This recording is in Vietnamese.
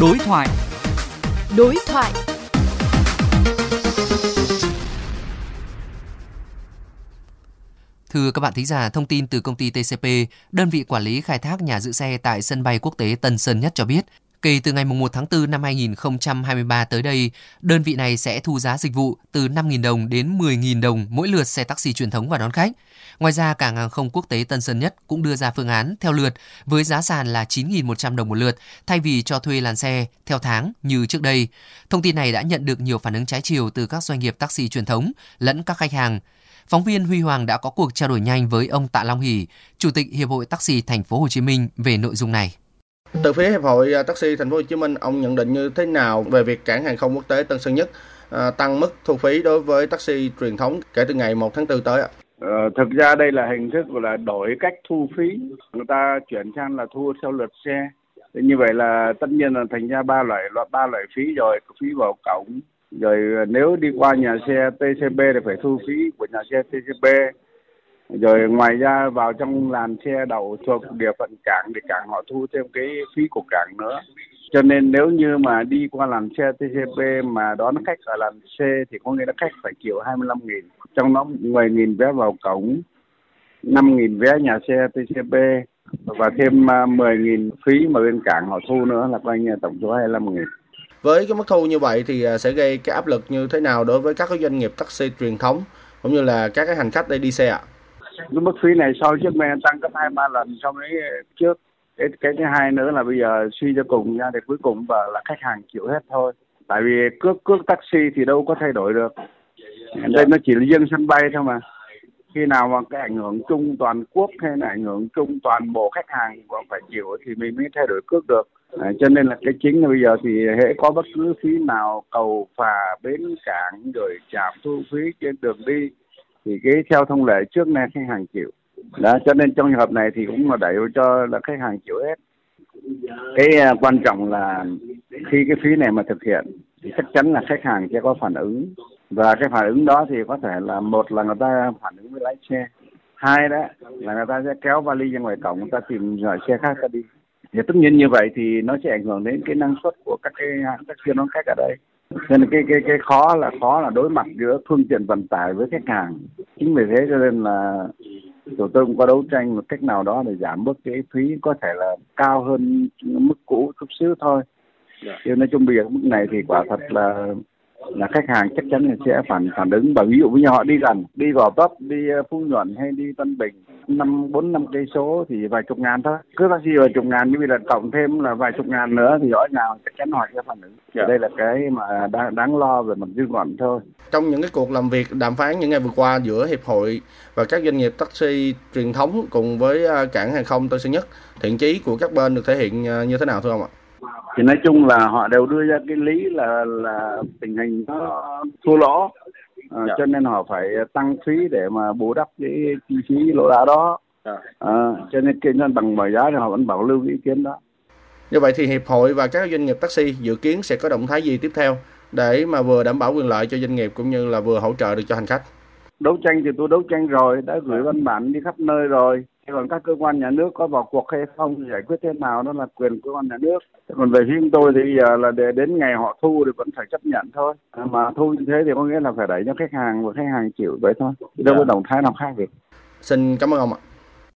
Đối thoại. Đối thoại. Thưa các bạn thính giả, thông tin từ công ty TCP, đơn vị quản lý khai thác nhà giữ xe tại sân bay quốc tế Tân Sơn Nhất cho biết, kể từ ngày 1 tháng 4 năm 2023 tới đây, đơn vị này sẽ thu giá dịch vụ từ 5.000 đồng đến 10.000 đồng mỗi lượt xe taxi truyền thống và đón khách. Ngoài ra, cảng hàng không quốc tế Tân Sơn Nhất cũng đưa ra phương án theo lượt với giá sàn là 9.100 đồng một lượt thay vì cho thuê làn xe theo tháng như trước đây. Thông tin này đã nhận được nhiều phản ứng trái chiều từ các doanh nghiệp taxi truyền thống lẫn các khách hàng. Phóng viên Huy Hoàng đã có cuộc trao đổi nhanh với ông Tạ Long Hỷ, Chủ tịch Hiệp hội Taxi Thành phố Hồ Chí Minh về nội dung này. Từ phía Hiệp hội à, Taxi Thành phố Hồ Chí Minh, ông nhận định như thế nào về việc cảng hàng không quốc tế Tân Sơn Nhất à, tăng mức thu phí đối với taxi truyền thống kể từ ngày 1 tháng 4 tới ạ? Ờ, thực ra đây là hình thức gọi là đổi cách thu phí, người ta chuyển sang là thu theo lượt xe. Thế như vậy là tất nhiên là thành ra ba loại loại ba loại phí rồi, phí vào cổng, rồi à, nếu đi qua nhà xe TCB thì phải thu phí của nhà xe TCB rồi ngoài ra vào trong làn xe đậu thuộc địa phận cảng thì cảng họ thu thêm cái phí của cảng nữa. Cho nên nếu như mà đi qua làn xe TCP mà đón khách ở làn C thì có nghĩa là khách phải chịu 25 nghìn. Trong đó 10 nghìn vé vào cổng 5 nghìn vé nhà xe TCP và thêm 10 à, nghìn phí mà bên cảng họ thu nữa là coi như tổng số 25 nghìn. Với cái mức thu như vậy thì à, sẽ gây cái áp lực như thế nào đối với các cái doanh nghiệp taxi truyền thống cũng như là các cái hành khách để đi xe ạ? Cái mức phí này so với trước đây tăng gấp hai ba lần so với trước. Cái cái thứ hai nữa là bây giờ suy cho cùng ra thì cuối cùng và là khách hàng chịu hết thôi. Tại vì cước cước taxi thì đâu có thay đổi được. Đây nó chỉ là riêng sân bay thôi mà. Khi nào mà cái ảnh hưởng chung toàn quốc hay là ảnh hưởng chung toàn bộ khách hàng còn phải chịu thì mình mới thay đổi cước được. À, cho nên là cái chính là bây giờ thì hệ có bất cứ phí nào cầu phà bến cảng rồi trạm thu phí trên đường đi thì cái theo thông lệ trước nay khách hàng chịu. Đó cho nên trong trường hợp này thì cũng là đẩy cho là khách hàng chịu hết. Cái uh, quan trọng là khi cái phí này mà thực hiện thì chắc chắn là khách hàng sẽ có phản ứng. Và cái phản ứng đó thì có thể là một là người ta phản ứng với lái xe hai đó là người ta sẽ kéo vali ra ngoài cổng người ta tìm loại xe khác ra đi. Thì tất nhiên như vậy thì nó sẽ ảnh hưởng đến cái năng suất của các cái hãng taxi đón khách ở đây nên cái cái cái khó là khó là đối mặt giữa phương tiện vận tải với khách hàng. Chính vì thế cho nên là tụi tôi cũng có đấu tranh một cách nào đó để giảm bớt cái phí có thể là cao hơn mức cũ chút xíu thôi. Nhưng nói chung bây giờ mức này thì quả thật là là khách hàng chắc chắn là sẽ phản phản ứng. Và ví dụ như họ đi gần đi gò vấp đi ờ, phú nhuận hay đi tân bình năm bốn năm cây số thì vài chục ngàn thôi cứ taxi vài chục ngàn nhưng bây giờ cộng thêm là vài chục ngàn nữa thì rõ nào chắc chắn họ sẽ phản ứng dạ. đây là cái mà đáng, đáng lo về mặt dư luận thôi trong những cái cuộc làm việc đàm phán những ngày vừa qua giữa hiệp hội và các doanh nghiệp taxi truyền thống cùng với ờ, cảng hàng không Tân Sơn Nhất thiện chí của các bên được thể hiện ờ, như thế nào thưa ông ạ? thì nói chung là họ đều đưa ra cái lý là là tình hình nó thua lỗ à, dạ. cho nên họ phải tăng phí để mà bù đắp cái chi phí lỗ lã đó dạ. à, cho nên kinh doanh bằng mọi giá thì họ vẫn bảo lưu ý kiến đó như vậy thì hiệp hội và các doanh nghiệp taxi dự kiến sẽ có động thái gì tiếp theo để mà vừa đảm bảo quyền lợi cho doanh nghiệp cũng như là vừa hỗ trợ được cho hành khách đấu tranh thì tôi đấu tranh rồi đã gửi văn bản đi khắp nơi rồi còn các cơ quan nhà nước có vào cuộc hay không giải quyết thế nào đó là quyền cơ quan nhà nước. Còn về phía tôi thì giờ là để đến ngày họ thu thì vẫn phải chấp nhận thôi. À, mà thu như thế thì có nghĩa là phải đẩy cho khách hàng và khách hàng chịu vậy thôi. Đâu có dạ. động thái nào khác được. Xin cảm ơn ông ạ